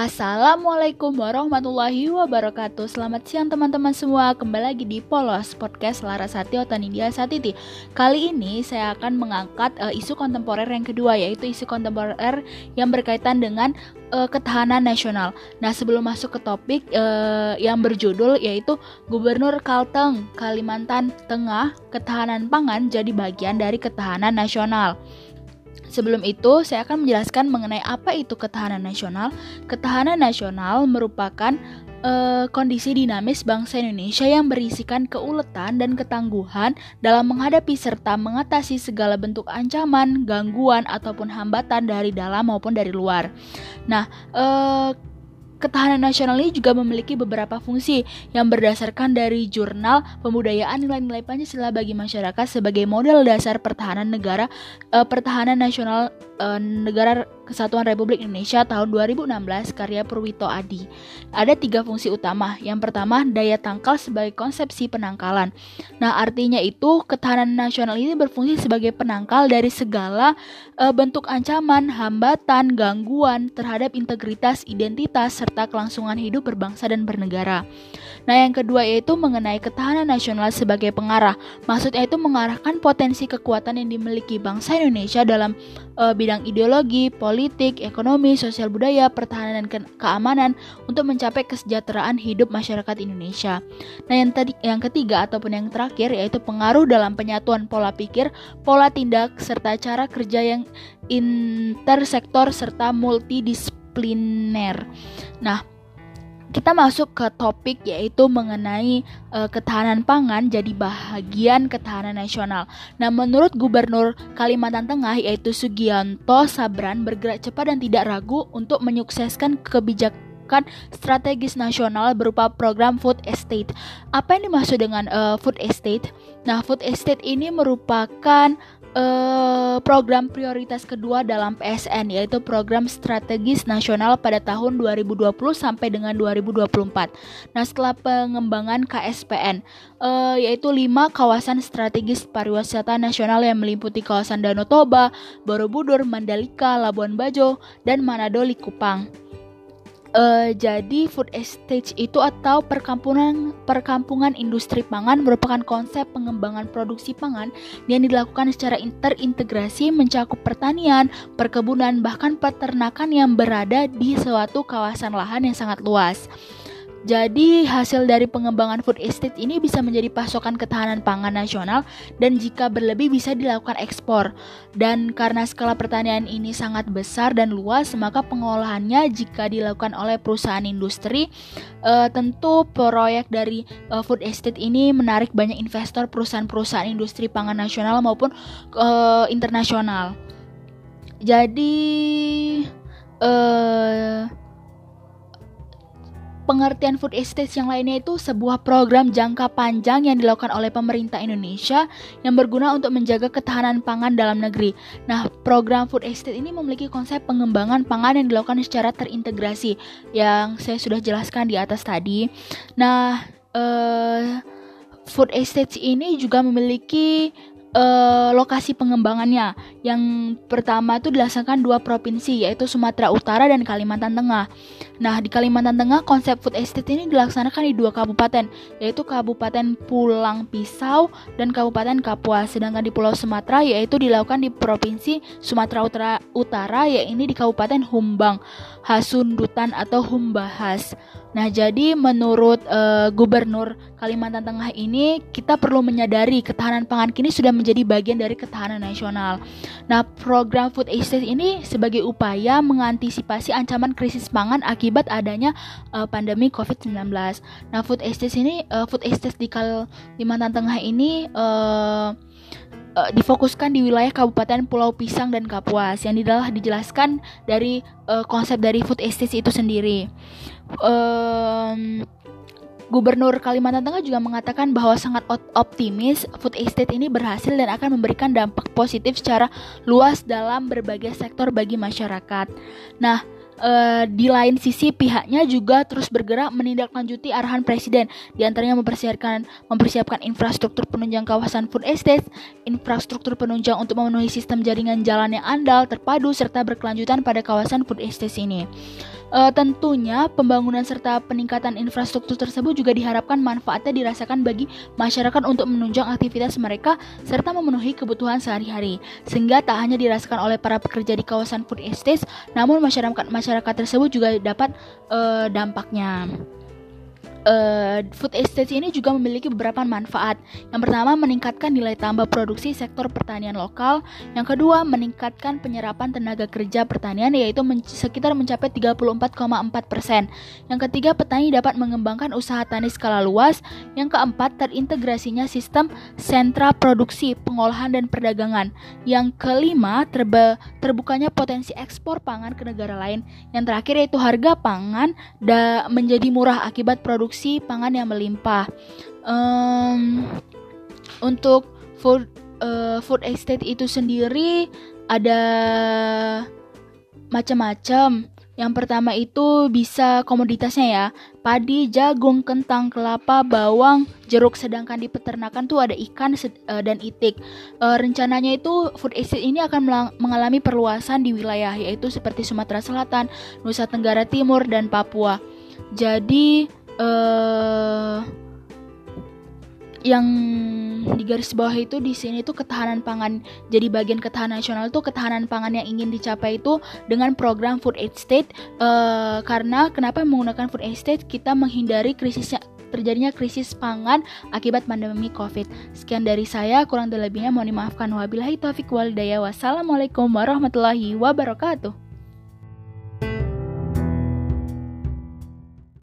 Assalamualaikum warahmatullahi wabarakatuh. Selamat siang teman-teman semua. Kembali lagi di Polos Podcast Larasati Otanindia Satiti. Kali ini saya akan mengangkat uh, isu kontemporer yang kedua Yaitu isu kontemporer yang berkaitan dengan uh, ketahanan nasional. Nah sebelum masuk ke topik uh, yang berjudul Yaitu Gubernur Kalteng, Kalimantan Tengah Ketahanan pangan jadi bagian dari ketahanan nasional Sebelum itu, saya akan menjelaskan mengenai apa itu ketahanan nasional. Ketahanan nasional merupakan uh, kondisi dinamis bangsa Indonesia yang berisikan keuletan dan ketangguhan dalam menghadapi serta mengatasi segala bentuk ancaman, gangguan, ataupun hambatan dari dalam maupun dari luar. Nah, uh, Ketahanan nasional ini juga memiliki beberapa fungsi yang berdasarkan dari jurnal pembudayaan nilai-nilai Pancasila bagi masyarakat sebagai model dasar pertahanan negara eh, pertahanan nasional eh, negara Kesatuan Republik Indonesia tahun 2016 karya Purwito Adi. Ada tiga fungsi utama. Yang pertama, daya tangkal sebagai konsepsi penangkalan. Nah, artinya itu ketahanan nasional ini berfungsi sebagai penangkal dari segala e, bentuk ancaman, hambatan, gangguan terhadap integritas, identitas, serta kelangsungan hidup berbangsa dan bernegara. Nah, yang kedua yaitu mengenai ketahanan nasional sebagai pengarah. Maksudnya itu mengarahkan potensi kekuatan yang dimiliki bangsa Indonesia dalam e, bidang ideologi, politik, politik, ekonomi, sosial budaya, pertahanan dan ke keamanan untuk mencapai kesejahteraan hidup masyarakat Indonesia. Nah, yang yang ketiga ataupun yang terakhir yaitu pengaruh dalam penyatuan pola pikir, pola tindak serta cara kerja yang intersektor serta multidisipliner. Nah, kita masuk ke topik yaitu mengenai uh, ketahanan pangan jadi bahagian ketahanan nasional. Nah, menurut Gubernur Kalimantan Tengah yaitu Sugianto Sabran bergerak cepat dan tidak ragu untuk menyukseskan kebijakan strategis nasional berupa program food estate. Apa yang dimaksud dengan uh, food estate? Nah, food estate ini merupakan uh, program prioritas kedua dalam PSN yaitu program strategis nasional pada tahun 2020 sampai dengan 2024. Nah, setelah pengembangan KSPN eh, yaitu lima kawasan strategis pariwisata nasional yang meliputi kawasan Danau Toba, Borobudur, Mandalika, Labuan Bajo, dan Manado Likupang. Uh, jadi food estate itu atau perkampungan perkampungan industri pangan merupakan konsep pengembangan produksi pangan yang dilakukan secara terintegrasi mencakup pertanian, perkebunan bahkan peternakan yang berada di suatu kawasan lahan yang sangat luas. Jadi hasil dari pengembangan food estate ini bisa menjadi pasokan ketahanan pangan nasional dan jika berlebih bisa dilakukan ekspor. Dan karena skala pertanian ini sangat besar dan luas, maka pengolahannya jika dilakukan oleh perusahaan industri, uh, tentu proyek dari uh, food estate ini menarik banyak investor perusahaan-perusahaan industri pangan nasional maupun uh, internasional. Jadi uh, pengertian food estate yang lainnya itu sebuah program jangka panjang yang dilakukan oleh pemerintah Indonesia yang berguna untuk menjaga ketahanan pangan dalam negeri. Nah, program food estate ini memiliki konsep pengembangan pangan yang dilakukan secara terintegrasi yang saya sudah jelaskan di atas tadi. Nah, eh, food estate ini juga memiliki uh, lokasi pengembangannya. Yang pertama itu dilaksanakan dua provinsi yaitu Sumatera Utara dan Kalimantan Tengah. Nah, di Kalimantan Tengah konsep food estate ini dilaksanakan di dua kabupaten yaitu Kabupaten Pulang Pisau dan Kabupaten Kapuas. Sedangkan di Pulau Sumatera yaitu dilakukan di Provinsi Sumatera Utara, Utara yaitu di Kabupaten Humbang, Hasundutan atau Humbahas. Nah, jadi menurut uh, Gubernur Kalimantan Tengah ini, kita perlu menyadari ketahanan pangan kini sudah menjadi bagian dari ketahanan nasional. Nah, program Food Estate ini sebagai upaya mengantisipasi ancaman krisis pangan akibat adanya uh, pandemi COVID-19. Nah, Food Estate ini, uh, Food Estate di Kalimantan Tengah ini uh, difokuskan di wilayah Kabupaten Pulau Pisang dan Kapuas yang adalah dijelaskan dari uh, konsep dari food estate itu sendiri. Um, Gubernur Kalimantan Tengah juga mengatakan bahwa sangat optimis food estate ini berhasil dan akan memberikan dampak positif secara luas dalam berbagai sektor bagi masyarakat. Nah, uh, di lain sisi pihaknya juga terus bergerak menindaklanjuti arahan presiden di antaranya mempersiapkan mempersiapkan infrastruktur penunjang kawasan food estate, infrastruktur penunjang untuk memenuhi sistem jaringan jalan yang andal, terpadu serta berkelanjutan pada kawasan food estate ini. Uh, tentunya pembangunan serta peningkatan infrastruktur tersebut juga diharapkan manfaatnya dirasakan bagi masyarakat untuk menunjang aktivitas mereka serta memenuhi kebutuhan sehari-hari. Sehingga tak hanya dirasakan oleh para pekerja di kawasan food estate, namun masyarakat masyarakat tersebut juga dapat uh, dampaknya uh, food estate ini juga memiliki beberapa manfaat. Yang pertama, meningkatkan nilai tambah produksi sektor pertanian lokal. Yang kedua, meningkatkan penyerapan tenaga kerja pertanian yaitu men sekitar mencapai 34,4 persen. Yang ketiga, petani dapat mengembangkan usaha tani skala luas. Yang keempat, terintegrasinya sistem sentra produksi, pengolahan dan perdagangan. Yang kelima, terbukanya potensi ekspor pangan ke negara lain. Yang terakhir yaitu harga pangan menjadi murah akibat produksi produksi pangan yang melimpah. Um, untuk food uh, food estate itu sendiri ada macam-macam. Yang pertama itu bisa komoditasnya ya, padi, jagung, kentang, kelapa, bawang, jeruk. Sedangkan di peternakan tuh ada ikan uh, dan itik. Uh, rencananya itu food estate ini akan mengalami perluasan di wilayah yaitu seperti Sumatera Selatan, Nusa Tenggara Timur dan Papua. Jadi uh, yang di garis bawah itu di sini tuh ketahanan pangan jadi bagian ketahanan nasional tuh ketahanan pangan yang ingin dicapai itu dengan program food aid state uh, karena kenapa menggunakan food aid state kita menghindari krisisnya terjadinya krisis pangan akibat pandemi COVID. Sekian dari saya, kurang lebihnya mohon dimaafkan. Wabillahi taufik walidaya. Wassalamualaikum warahmatullahi wabarakatuh.